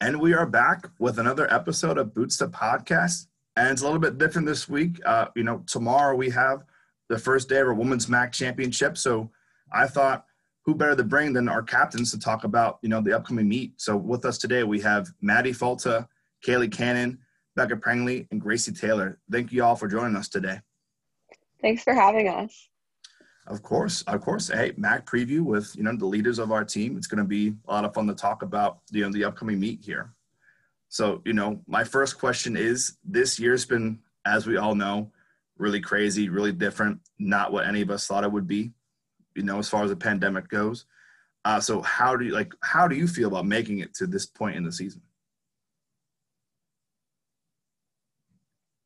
And we are back with another episode of Boots to Podcast. And it's a little bit different this week. Uh, you know, tomorrow we have the first day of our Women's MAC Championship. So I thought, who better to bring than our captains to talk about, you know, the upcoming meet. So with us today, we have Maddie Falta, Kaylee Cannon, Becca Prangley, and Gracie Taylor. Thank you all for joining us today. Thanks for having us. Of course, of course. Hey, Mac preview with you know the leaders of our team. It's going to be a lot of fun to talk about you know the upcoming meet here. So you know, my first question is: This year's been, as we all know, really crazy, really different. Not what any of us thought it would be. You know, as far as the pandemic goes. Uh, so how do you like? How do you feel about making it to this point in the season?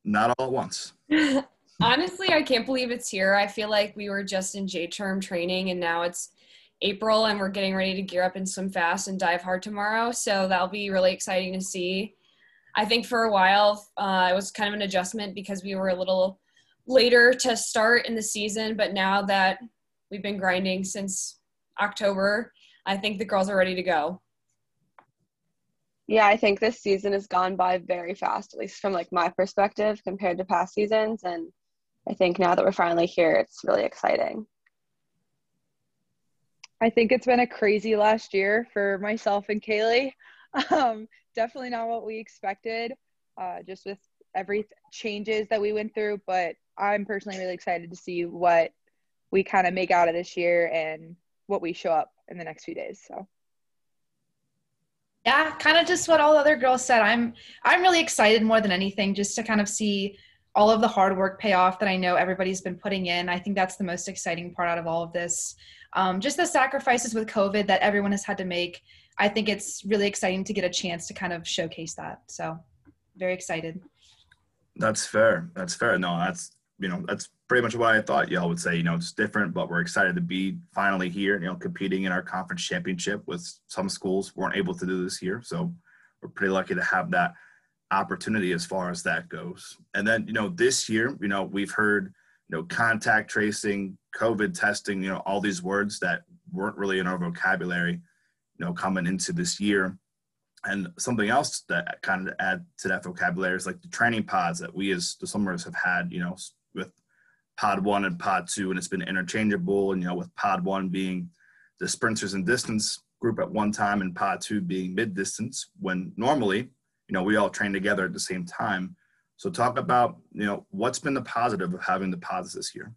Not all at once. Honestly, I can't believe it's here. I feel like we were just in J term training and now it's April and we're getting ready to gear up and swim fast and dive hard tomorrow. So that'll be really exciting to see. I think for a while uh, it was kind of an adjustment because we were a little later to start in the season, but now that we've been grinding since October, I think the girls are ready to go. Yeah, I think this season has gone by very fast, at least from like my perspective compared to past seasons. And I think now that we're finally here, it's really exciting. I think it's been a crazy last year for myself and Kaylee. Um, definitely not what we expected, uh, just with every changes that we went through. But I'm personally really excited to see what we kind of make out of this year and what we show up in the next few days. So. Yeah, kind of just what all the other girls said. I'm I'm really excited more than anything just to kind of see all of the hard work pay off that I know everybody's been putting in. I think that's the most exciting part out of all of this. Um, just the sacrifices with COVID that everyone has had to make. I think it's really exciting to get a chance to kind of showcase that. So, very excited. That's fair. That's fair. No, that's you know that's pretty much what I thought y'all would say. You know, it's different, but we're excited to be finally here. You know, competing in our conference championship with some schools weren't able to do this year, so we're pretty lucky to have that opportunity as far as that goes. And then, you know, this year, you know, we've heard, you know, contact tracing, COVID testing, you know, all these words that weren't really in our vocabulary, you know, coming into this year. And something else that kind of add to that vocabulary is like the training pods that we as the swimmers have had, you know, with pod one and pod two, and it's been interchangeable. And, you know, with pod one being the sprinters and distance group at one time and pod two being mid distance, when normally you know we all train together at the same time. So talk about you know what's been the positive of having the pods this year?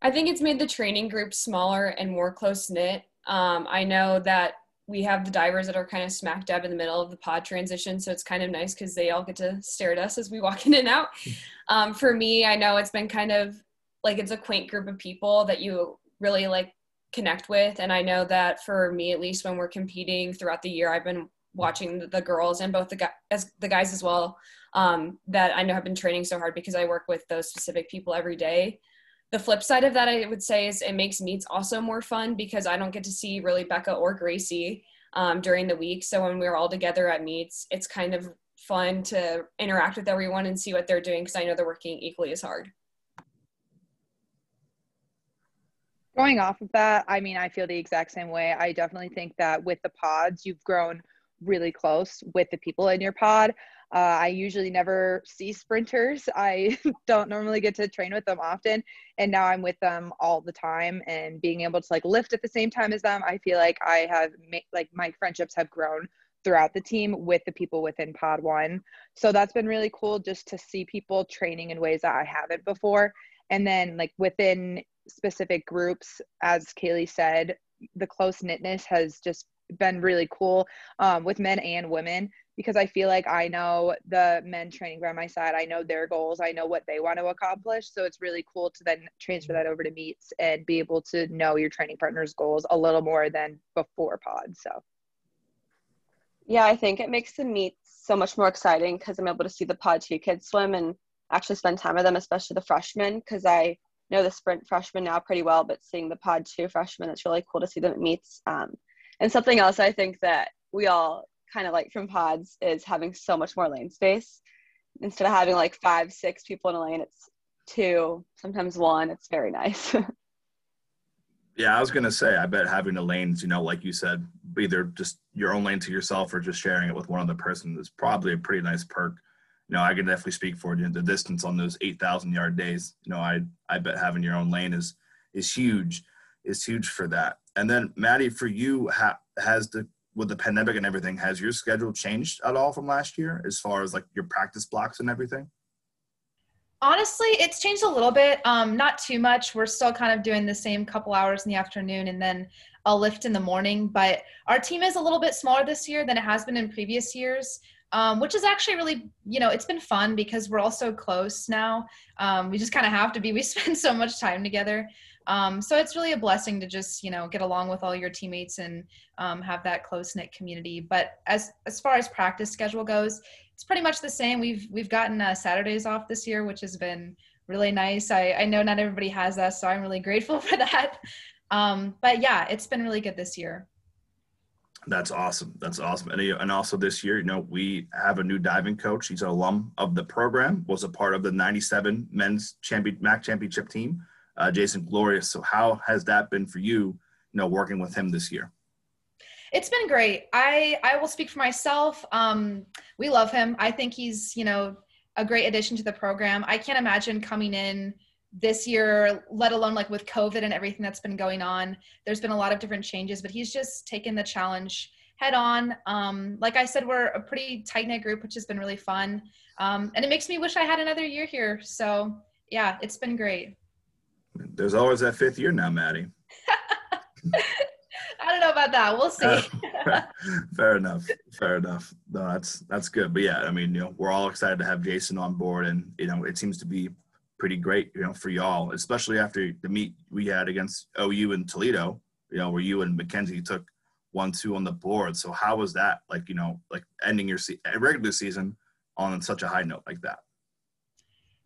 I think it's made the training group smaller and more close knit um, i know that we have the divers that are kind of smack dab in the middle of the pod transition so it's kind of nice because they all get to stare at us as we walk in and out. Um, for me i know it's been kind of like it's a quaint group of people that you really like connect with. And i know that for me at least when we're competing throughout the year i've been watching the girls and both the guys as the guys as well um, that I know have been training so hard because I work with those specific people every day. The flip side of that, I would say, is it makes meets also more fun because I don't get to see really Becca or Gracie um, during the week. So when we're all together at meets, it's kind of fun to interact with everyone and see what they're doing because I know they're working equally as hard. Going off of that, I mean, I feel the exact same way. I definitely think that with the pods, you've grown – really close with the people in your pod. Uh, I usually never see sprinters. I don't normally get to train with them often, and now I'm with them all the time. And being able to like lift at the same time as them, I feel like I have made like my friendships have grown throughout the team with the people within Pod One. So that's been really cool just to see people training in ways that I haven't before. And then like within specific groups, as Kaylee said, the close knitness has just been really cool um, with men and women because I feel like I know the men training by my side. I know their goals. I know what they want to accomplish. So it's really cool to then transfer that over to meets and be able to know your training partner's goals a little more than before pod. So, yeah, I think it makes the meets so much more exciting because I'm able to see the pod two kids swim and actually spend time with them, especially the freshmen, because I know the sprint freshmen now pretty well, but seeing the pod two freshmen, it's really cool to see them at meets. Um, and something else I think that we all kind of like from pods is having so much more lane space. Instead of having like five, six people in a lane, it's two, sometimes one. It's very nice. Yeah, I was gonna say, I bet having the lanes, you know, like you said, either just your own lane to yourself or just sharing it with one other person is probably a pretty nice perk. You know, I can definitely speak for you. The distance on those eight thousand yard days, you know, I I bet having your own lane is is huge, is huge for that. And then Maddie, for you, ha, has the with the pandemic and everything, has your schedule changed at all from last year as far as like your practice blocks and everything? Honestly, it's changed a little bit. Um, not too much. We're still kind of doing the same couple hours in the afternoon and then a lift in the morning. But our team is a little bit smaller this year than it has been in previous years. Um, which is actually really, you know, it's been fun because we're all so close now. Um, we just kind of have to be. We spend so much time together. Um, so it's really a blessing to just you know get along with all your teammates and um, have that close knit community. But as as far as practice schedule goes, it's pretty much the same. We've we've gotten uh, Saturdays off this year, which has been really nice. I, I know not everybody has that, so I'm really grateful for that. Um, but yeah, it's been really good this year. That's awesome. That's awesome. And, and also this year, you know, we have a new diving coach. He's an alum of the program, was a part of the 97 men's champion MAC championship team uh, Jason Glorious. So how has that been for you, you know, working with him this year? It's been great. I I will speak for myself. Um, we love him. I think he's you know a great addition to the program. I can't imagine coming in this year, let alone like with COVID and everything that's been going on. There's been a lot of different changes, but he's just taken the challenge head on. Um, like I said, we're a pretty tight knit group, which has been really fun. Um, and it makes me wish I had another year here. So yeah, it's been great. There's always that fifth year now, Maddie. I don't know about that. We'll see. fair enough. Fair enough. No, that's that's good. But yeah, I mean, you know, we're all excited to have Jason on board, and you know, it seems to be pretty great, you know, for y'all, especially after the meet we had against OU and Toledo. You know, where you and Mackenzie took one two on the board. So how was that? Like, you know, like ending your se- regular season on such a high note like that.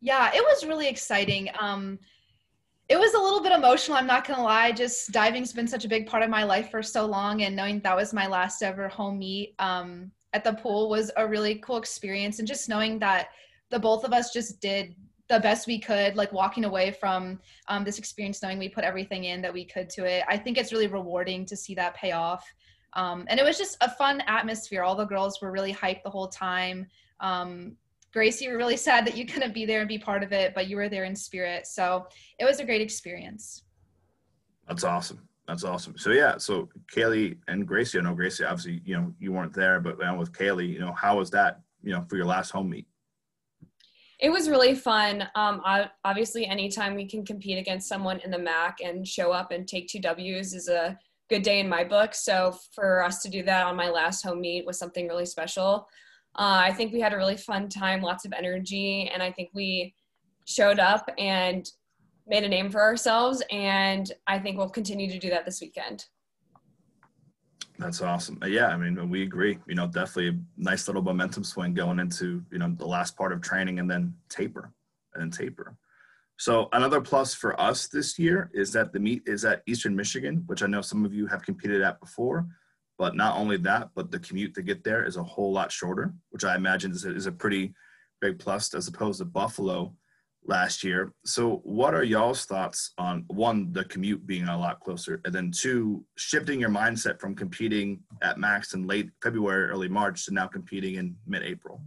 Yeah, it was really exciting. Um, it was a little bit emotional i'm not gonna lie. Just diving's been such a big part of my life for so long and knowing that was my last ever home meet um, at the pool was a really cool experience. And just knowing that the both of us just did the best we could like walking away from um, this experience knowing we put everything in that we could to it i think it's really rewarding to see that pay off. Um, and it was just a fun atmosphere. All the girls were really hyped the whole time. Um, Gracie, we're really sad that you couldn't be there and be part of it, but you were there in spirit. So it was a great experience. That's awesome. That's awesome. So yeah, so Kaylee and Gracie, I know Gracie, obviously, you know, you weren't there, but with Kaylee, you know, how was that, you know, for your last home meet? It was really fun. Um, obviously, anytime we can compete against someone in the MAC and show up and take two W's is a good day in my book. So for us to do that on my last home meet was something really special. Uh, I think we had a really fun time, lots of energy, and I think we showed up and made a name for ourselves. And I think we'll continue to do that this weekend. That's awesome. Yeah, I mean, we agree. You know, definitely a nice little momentum swing going into you know the last part of training and then taper and then taper. So another plus for us this year is that the meet is at Eastern Michigan, which I know some of you have competed at before. But not only that, but the commute to get there is a whole lot shorter, which I imagine is a, is a pretty big plus as opposed to Buffalo last year. So, what are y'all's thoughts on one, the commute being a lot closer, and then two, shifting your mindset from competing at MACs in late February, early March to now competing in mid April?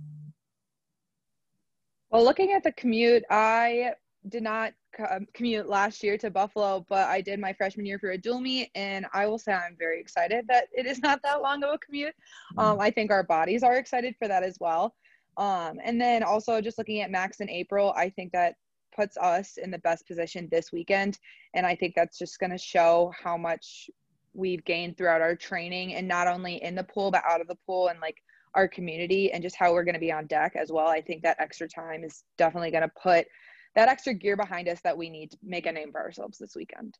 Well, looking at the commute, I did not um, commute last year to Buffalo, but I did my freshman year for a dual meet, and I will say I'm very excited that it is not that long of a commute. Um, I think our bodies are excited for that as well. Um, and then also just looking at MACs in April, I think that puts us in the best position this weekend, and I think that's just going to show how much we've gained throughout our training, and not only in the pool but out of the pool, and like our community, and just how we're going to be on deck as well. I think that extra time is definitely going to put that extra gear behind us that we need to make a name for ourselves this weekend.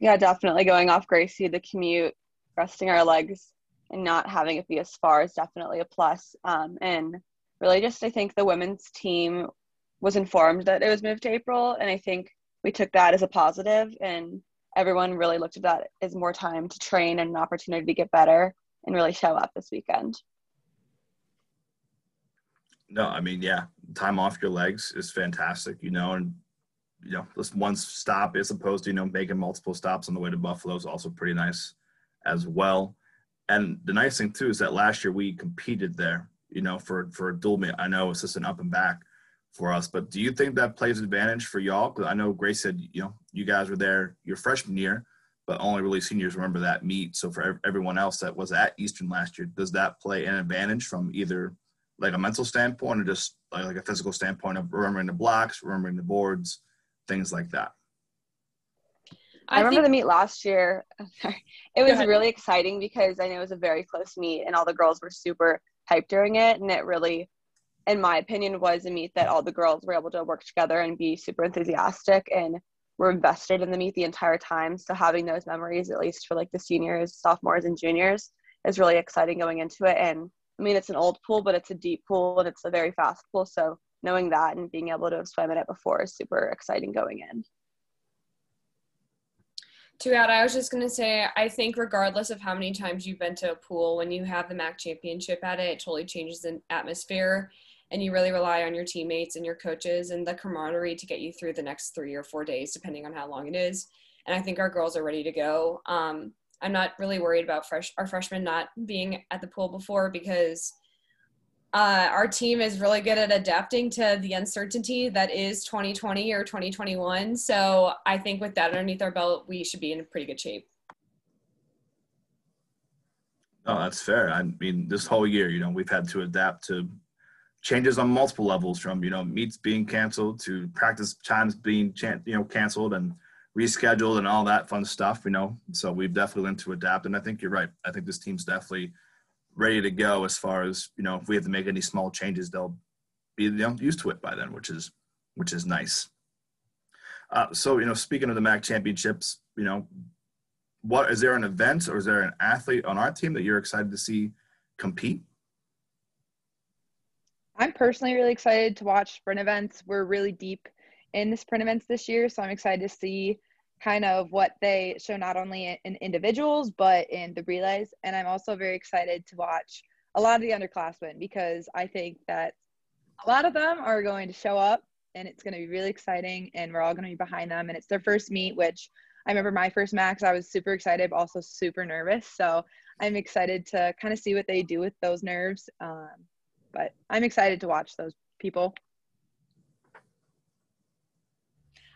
Yeah, definitely going off Gracie, the commute, resting our legs, and not having it be as far is definitely a plus. Um, and really, just I think the women's team was informed that it was moved to April, and I think we took that as a positive, and everyone really looked at that as more time to train and an opportunity to get better and really show up this weekend. No, I mean, yeah, time off your legs is fantastic, you know, and you know this one stop as opposed to you know making multiple stops on the way to Buffalo is also pretty nice as well. And the nice thing too is that last year we competed there, you know, for for a dual meet. I know it's just an up and back for us, but do you think that plays advantage for y'all? Because I know Grace said you know you guys were there your freshman year, but only really seniors remember that meet. So for everyone else that was at Eastern last year, does that play an advantage from either like a mental standpoint or just like, like a physical standpoint of remembering the blocks, remembering the boards, things like that? I, I remember think, the meet last year. It was really exciting because I know it was a very close meet and all the girls were super hyped during it. And it really, in my opinion, was a meet that all the girls were able to work together and be super enthusiastic and were invested in the meet the entire time. So having those memories, at least for like the seniors, sophomores, and juniors, is really exciting going into it. And I mean, it's an old pool, but it's a deep pool and it's a very fast pool. So knowing that and being able to have in it before is super exciting going in. To add, I was just going to say, I think regardless of how many times you've been to a pool, when you have the MAC championship at it, it totally changes the atmosphere and you really rely on your teammates and your coaches and the camaraderie to get you through the next three or four days, depending on how long it is. And I think our girls are ready to go. Um, I'm not really worried about fresh our freshmen not being at the pool before because uh, our team is really good at adapting to the uncertainty that is 2020 or 2021. So I think with that underneath our belt, we should be in pretty good shape. Oh, that's fair. I mean, this whole year, you know, we've had to adapt to changes on multiple levels from, you know, meets being canceled to practice times being, you know, canceled and rescheduled and all that fun stuff, you know. So we've definitely learned to adapt. And I think you're right. I think this team's definitely – ready to go as far as you know if we have to make any small changes they'll be you know, used to it by then which is which is nice uh, so you know speaking of the MAC championships you know what is there an event or is there an athlete on our team that you're excited to see compete i'm personally really excited to watch sprint events we're really deep in the sprint events this year. So i'm excited to see kind of what they show not only in individuals but in the relays. And I'm also very excited to watch a lot of the underclassmen because I think that a lot of them are going to show up and it's going to be really exciting and we're all going to be behind them. And it's their first meet which I remember my first MACs I was super excited but also super nervous. So I'm excited to kind of see what they do with those nerves. Um, but I'm excited to watch those people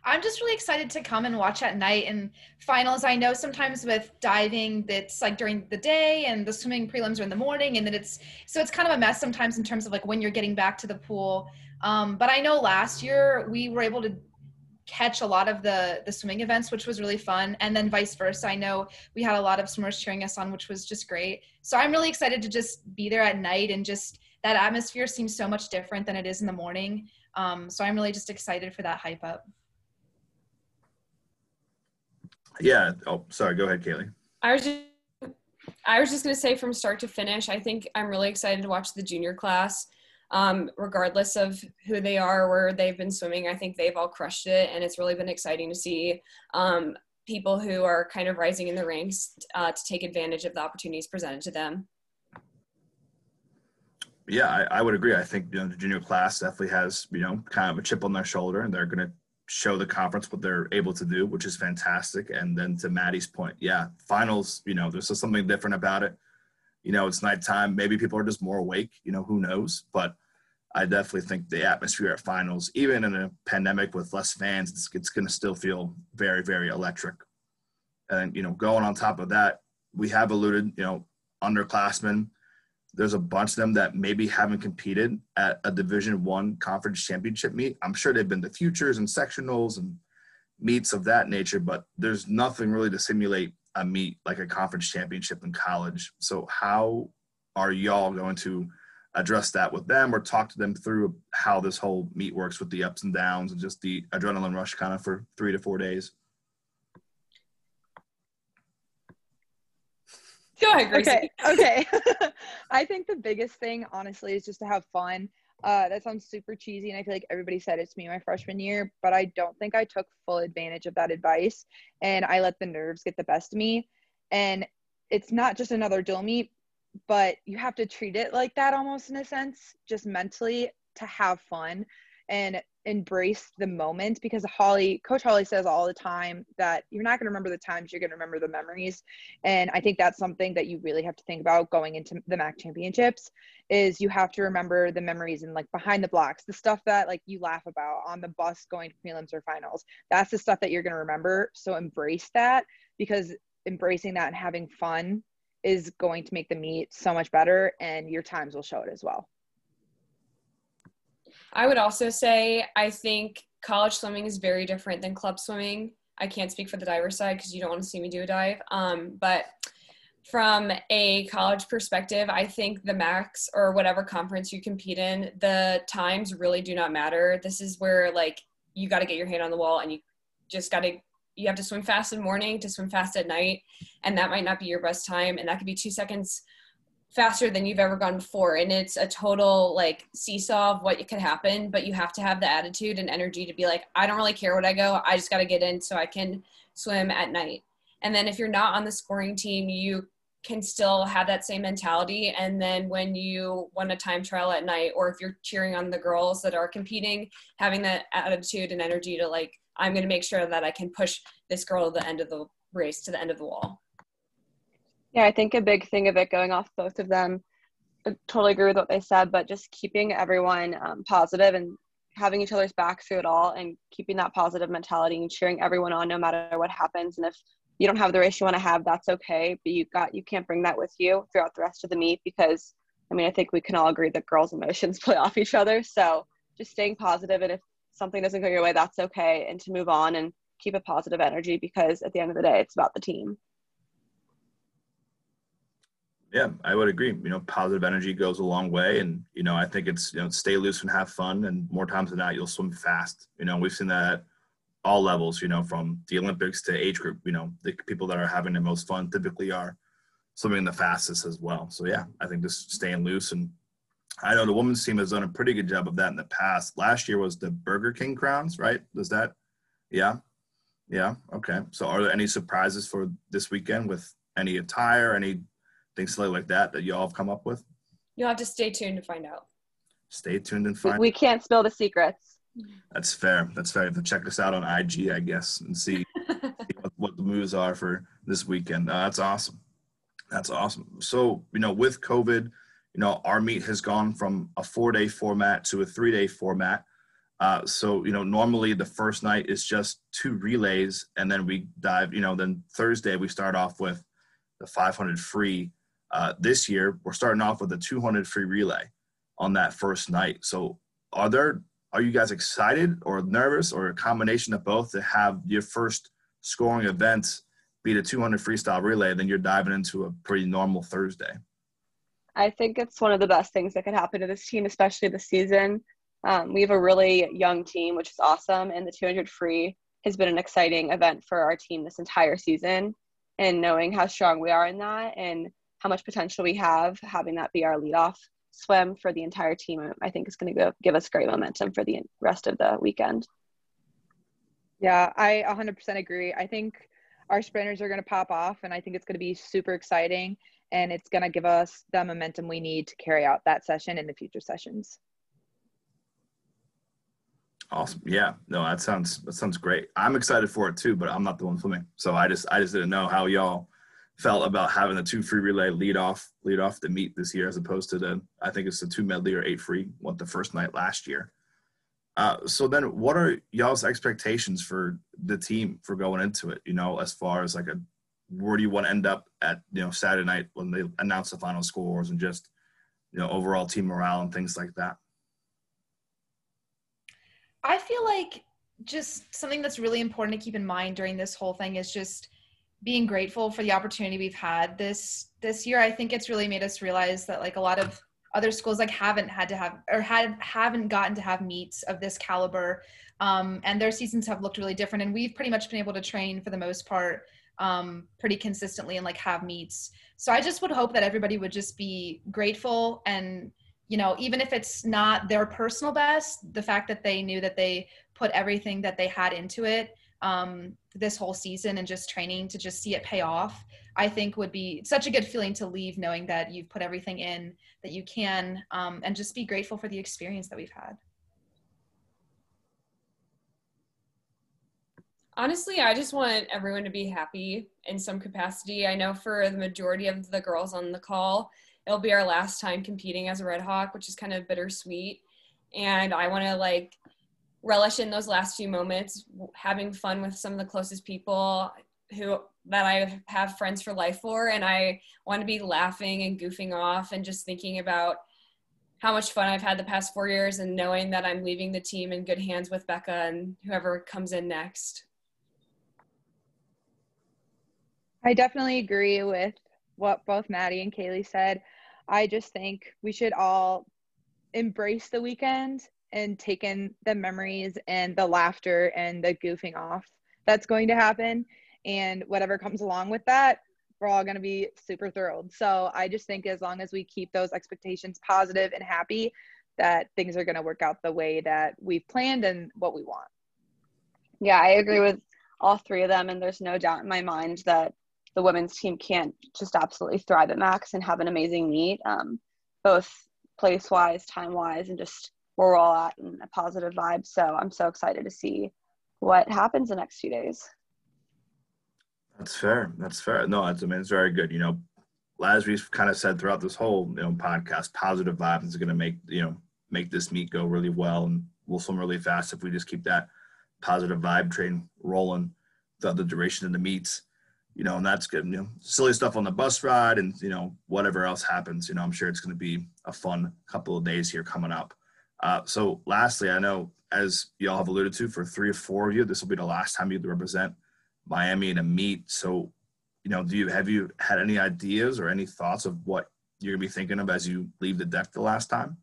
I'm just really excited to come and watch at night and finals. I know sometimes with diving that's like during the day and the swimming prelims are in the morning and then it's so it's kind of a mess sometimes in terms of like when you're getting back to the pool. Um, but I know last year we were able to catch a lot of the the swimming events which was really fun and then vice versa i know we had a lot of swimmers cheering us on which was just great so i'm really excited to just be there at night and just that atmosphere seems so much different than it is in the morning um, so i'm really just excited for that hype up yeah. Oh, sorry. Go ahead, Kaylee. I was just, I was just going to say from start to finish, I think I'm really excited to watch the junior class. Um, regardless of who they are, or where they've been swimming, I think they've all crushed it, and it's really been exciting to see um, people who are kind of rising in the ranks uh, to take advantage of the opportunities presented to them. Yeah, I, I would agree. I think you know the junior class definitely has you know kind of a chip on their shoulder, and they're going to show the conference what they're able to do, which is fantastic. And then to Maddie's point, yeah, finals, you know, there's just something different about it. You know, it's nighttime. Maybe people are just more awake, you know, who knows? But I definitely think the atmosphere at finals, even in a pandemic with less fans, it's, it's going to still feel very, very electric. And, you know, going on top of that, we have alluded, you know, underclassmen, there's a bunch of them that maybe haven't competed at a division one conference championship meet. I'm sure they've been to futures and sectionals and meets of that nature but there's nothing really to simulate a meet like a conference championship in college. So how are y'all going to address that with them or talk to them through how this whole meet works with the ups and downs and just the adrenaline rush kind of for three to four days Go ahead, Gracie. Okay. Okay. I think the biggest thing, honestly, is just to have fun. Uh, that sounds super cheesy, and I feel like everybody said it to me my freshman year, but I don't think I took full advantage of that advice, and I let the nerves get the best of me. And it's not just another dual meet, but you have to treat it like that almost in a sense, just mentally to have fun. And embrace the moment because Holly, Coach Holly says all the time that you're not going to remember the times, you're going to remember the memories. And I think that's something that you really have to think about going into the MAC championships is you have to remember the memories and like behind the blocks, the stuff that like you laugh about on the bus going to prelims or finals. That's the stuff that you're going to remember. So embrace that because embracing that and having fun is going to make the meet so much better and your times will show it as well. I would also say I think college swimming is very different than club swimming. I can't speak for the diver side because you don't want to see me do a dive. Um, but from a college perspective, I think the MACs or whatever conference you compete in, the times really do not matter. This is where like you got to get your hand on the wall and you just got to you have to swim fast in the morning to swim fast at night and that might not be your best time and that could be two seconds faster than you've ever gone before. And it's a total like seesaw of what could happen but you have to have the attitude and energy to be like i don't really care what i go. I just got to get in so i can swim at night. And then if you're not on the scoring team you can still have that same mentality. And then when you want a time trial at night or if you're cheering on the girls that are competing having that attitude and energy to like i'm going to make sure that i can push this girl to the end of the race to the end of the wall yeah, I think a big thing of it going off both of them, I totally agree with what they said, but just keeping everyone um, positive and having each other's back through it all and keeping that positive mentality and cheering everyone on no matter what happens. And if you don't have the race you want to have, that's okay. But you got you can't bring that with you throughout the rest of the meet because I mean I think we can all agree that girls' emotions play off each other. So just staying positive and if something doesn't go your way, that's okay. And to move on and keep a positive energy because at the end of the day it's about the team. Yeah, I would agree. You know, positive energy goes a long way, and you know, I think it's you know, stay loose and have fun, and more times than not, you'll swim fast. You know, we've seen that all levels. You know, from the Olympics to age group. You know, the people that are having the most fun typically are swimming the fastest as well. So yeah, I think just staying loose, and I know the women's team has done a pretty good job of that in the past. Last year was the Burger King crowns, right? Was that? Yeah, yeah. Okay. So, are there any surprises for this weekend with any attire, any things silly like that that y'all have come up with? You'll have to stay tuned to find out. Stay tuned and find. We can't spill the secrets. That's fair. That's fair. To check us out on IG, I guess, and see, what, what, the moves are for this weekend. Uh, that's awesome. That's awesome. So you know, with COVID, you know, our meet has gone from a four-day format to a three-day format. Uh, so you know, normally the first night is just two relays, and then we dive. You know, then Thursday we start off with the 500 free uh, this year, we're starting off with a 200 free relay on that first night. So, are there are you guys excited or nervous or a combination of both to have your first scoring event be the 200 freestyle relay? Then you're diving into a pretty normal Thursday. I think it's one of the best things that could happen to this team, especially this season. Um, we have a really young team, which is awesome, and the 200 free has been an exciting event for our team this entire season. And knowing how strong we are in that, and how much potential we have, having that be our leadoff swim for the entire team, I think is going to give us great momentum for the rest of the weekend. Yeah, I 100% agree. I think our sprinters are going to pop off, and I think it's going to be super exciting, and it's going to give us the momentum we need to carry out that session in the future sessions. Awesome. Yeah. No, that sounds that sounds great. I'm excited for it too, but I'm not the one swimming, so I just I just didn't know how y'all felt about having the two free relay lead off lead off the meet this year as opposed to the I think it's the two medley or eight free what the first night last year. Uh, so then, what are y'all's expectations for the team for going into it? You know, as far as like a where do you want to end up at you know Saturday night when they announce the final scores and just you know overall team morale and things like that. I feel like just something that's really important to keep in mind during this whole thing is just being grateful for the opportunity we've had this this year i think it's really made us realize that like a lot of other schools like haven't had to have or had haven't gotten to have meets of this caliber. Um, and their seasons have looked really different and we've pretty much been able to train for the most part um, pretty consistently and like have meets. So i just would hope that everybody would just be grateful and you know even if it's not their personal best the fact that they knew that they put everything that they had into it um, this whole season and just training to just see it pay off, I think would be such a good feeling to leave knowing that you've put everything in that you can um, and just be grateful for the experience that we've had. Honestly, I just want everyone to be happy in some capacity. I know for the majority of the girls on the call, it'll be our last time competing as a Red Hawk, which is kind of bittersweet. And I want to like relish in those last few moments, having fun with some of the closest people who that I have friends for life for. And I want to be laughing and goofing off and just thinking about how much fun I've had the past four years and knowing that I'm leaving the team in good hands with Becca and whoever comes in next. I definitely agree with what both Maddie and Kaylee said. I just think we should all embrace the weekend and take in the memories and the laughter and the goofing off that's going to happen. And whatever comes along with that, we're all going to be super thrilled. So I just think as long as we keep those expectations positive and happy, that things are going to work out the way that we've planned and what we want. Yeah, I agree with all three of them. And there's no doubt in my mind that the women's team can't just absolutely thrive at MACs and have an amazing meet, um, both place wise, time wise, and just we're all at and a positive vibe. So I'm so excited to see what happens the next few days. That's fair. That's fair. No, I mean it's very good. You know, as we've kind of said throughout this whole you know podcast, positive vibes is going to make you know make this meet go really well, and we'll swim really fast if we just keep that positive vibe train rolling throughout the duration of the meets. You know, and that's good. You know, silly stuff on the bus ride, and you know whatever else happens. You know, I'm sure it's going to be a fun couple of days here coming up. Uh, so, lastly, I know as y'all have alluded to, for three or four of you, this will be the last time you represent Miami in a meet. So, you know, do you have you had any ideas or any thoughts of what you're gonna be thinking of as you leave the deck the last time?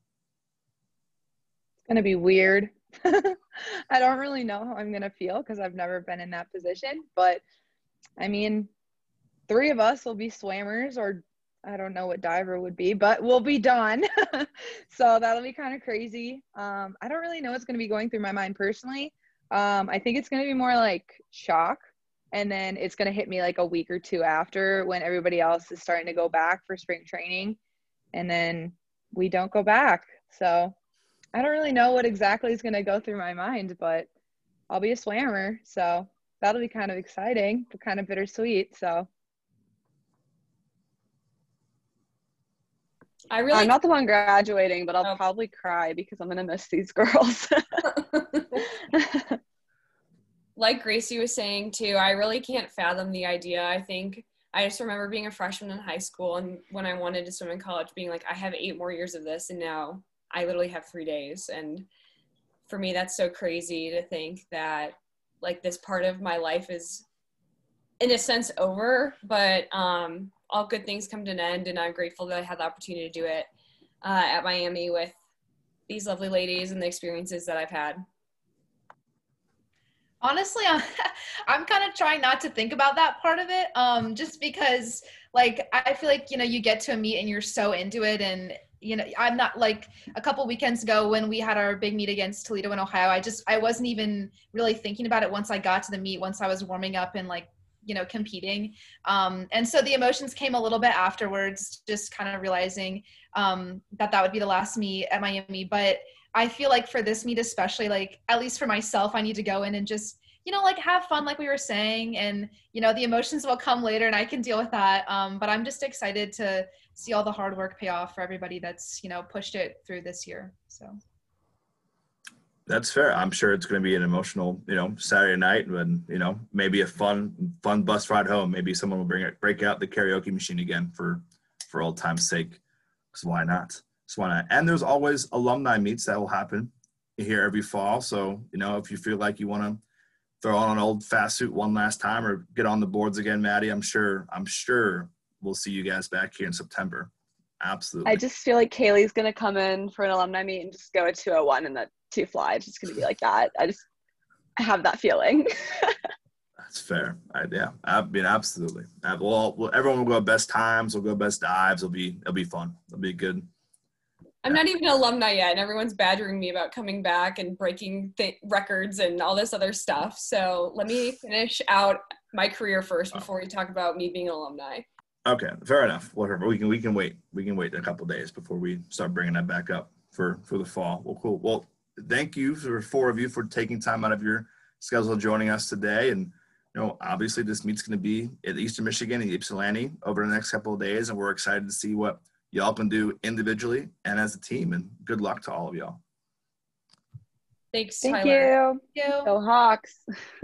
It's gonna be weird. I don't really know how I'm gonna feel because I've never been in that position. But I mean, three of us will be swammers, or I don't know what diver would be, but we'll be done. so that'll be kind of crazy. Um, I don't really know what's gonna be going through my mind personally. Um, I think it's gonna be more like shock and then it's going to hit me like a week or two after when everybody else is starting to go back for spring training and then we don't go back so i don't really know what exactly is going to go through my mind but i'll be a swammer so that'll be kind of exciting but kind of bittersweet so I really I'm not the one graduating, but I'll oh. probably cry because I'm gonna miss these girls. like Gracie was saying too, I really can't fathom the idea. I think I just remember being a freshman in high school and when I wanted to swim in college, being like, I have eight more years of this, and now I literally have three days. And for me, that's so crazy to think that like this part of my life is, in a sense, over. But um, all good things come to an end, and I'm grateful that I had the opportunity to do it uh, at Miami with these lovely ladies and the experiences that I've had. Honestly i'm, I'm kind of trying not to think about that part of it um just because like i feel like you know you get to a meet and you're so into it and you know i'm not like a couple weekends ago when we had our big meet against toledo in ohio i just i wasn't even really thinking about it once i got to the meet once i was warming up and like you know competing. Um, and so the emotions came a little bit afterwards just kind of realizing um, that that would be the last meet at miami. But I feel like for this meet especially, like at least for myself, I need to go in and just you know like have fun like we were saying. And you know the emotions will come later and i can deal with that. Um, but i'm just excited to see all the hard work pay off for everybody that's you know pushed it through this year. So that's fair i'm sure it's going to be an emotional you know saturday night and you know maybe a fun fun bus ride home maybe someone will bring it break out the karaoke machine again for for old time's sake because why not just want to, and there's always alumni meets that will happen here every fall. So, you know, if you feel like you want to throw on an old fast suit one last time or get on the boards again, Maddie, I'm sure, I'm sure we'll see you guys back here in September. Absolutely. I just feel like Kaylee's going to come in for an alumni meet and just go a 201 and that two fly. It's just going to be like that. I just have that feeling. That's fair. I, yeah, I mean, absolutely. Well, everyone will go best times. We'll go best dives. It'll be, it'll be fun. It'll be good. I'm not even an alumni yet, and everyone's badgering me about coming back and breaking th- records and all this other stuff. So let me finish out my career first oh. before we talk about me being an alumni. Okay, fair enough. Whatever. We can we can wait. We can wait a couple days before we start bringing that back up for for the fall. Well, cool. Well, thank you for four of you for taking time out of your schedule joining us today. And you know, obviously this meet's going to be at Eastern Michigan and Ypsilanti over the next couple of days, and we're excited to see what y'all can do individually and as a team. And good luck to all of y'all. Thanks, Thank Tyler. you. Thank you. Go Hawks.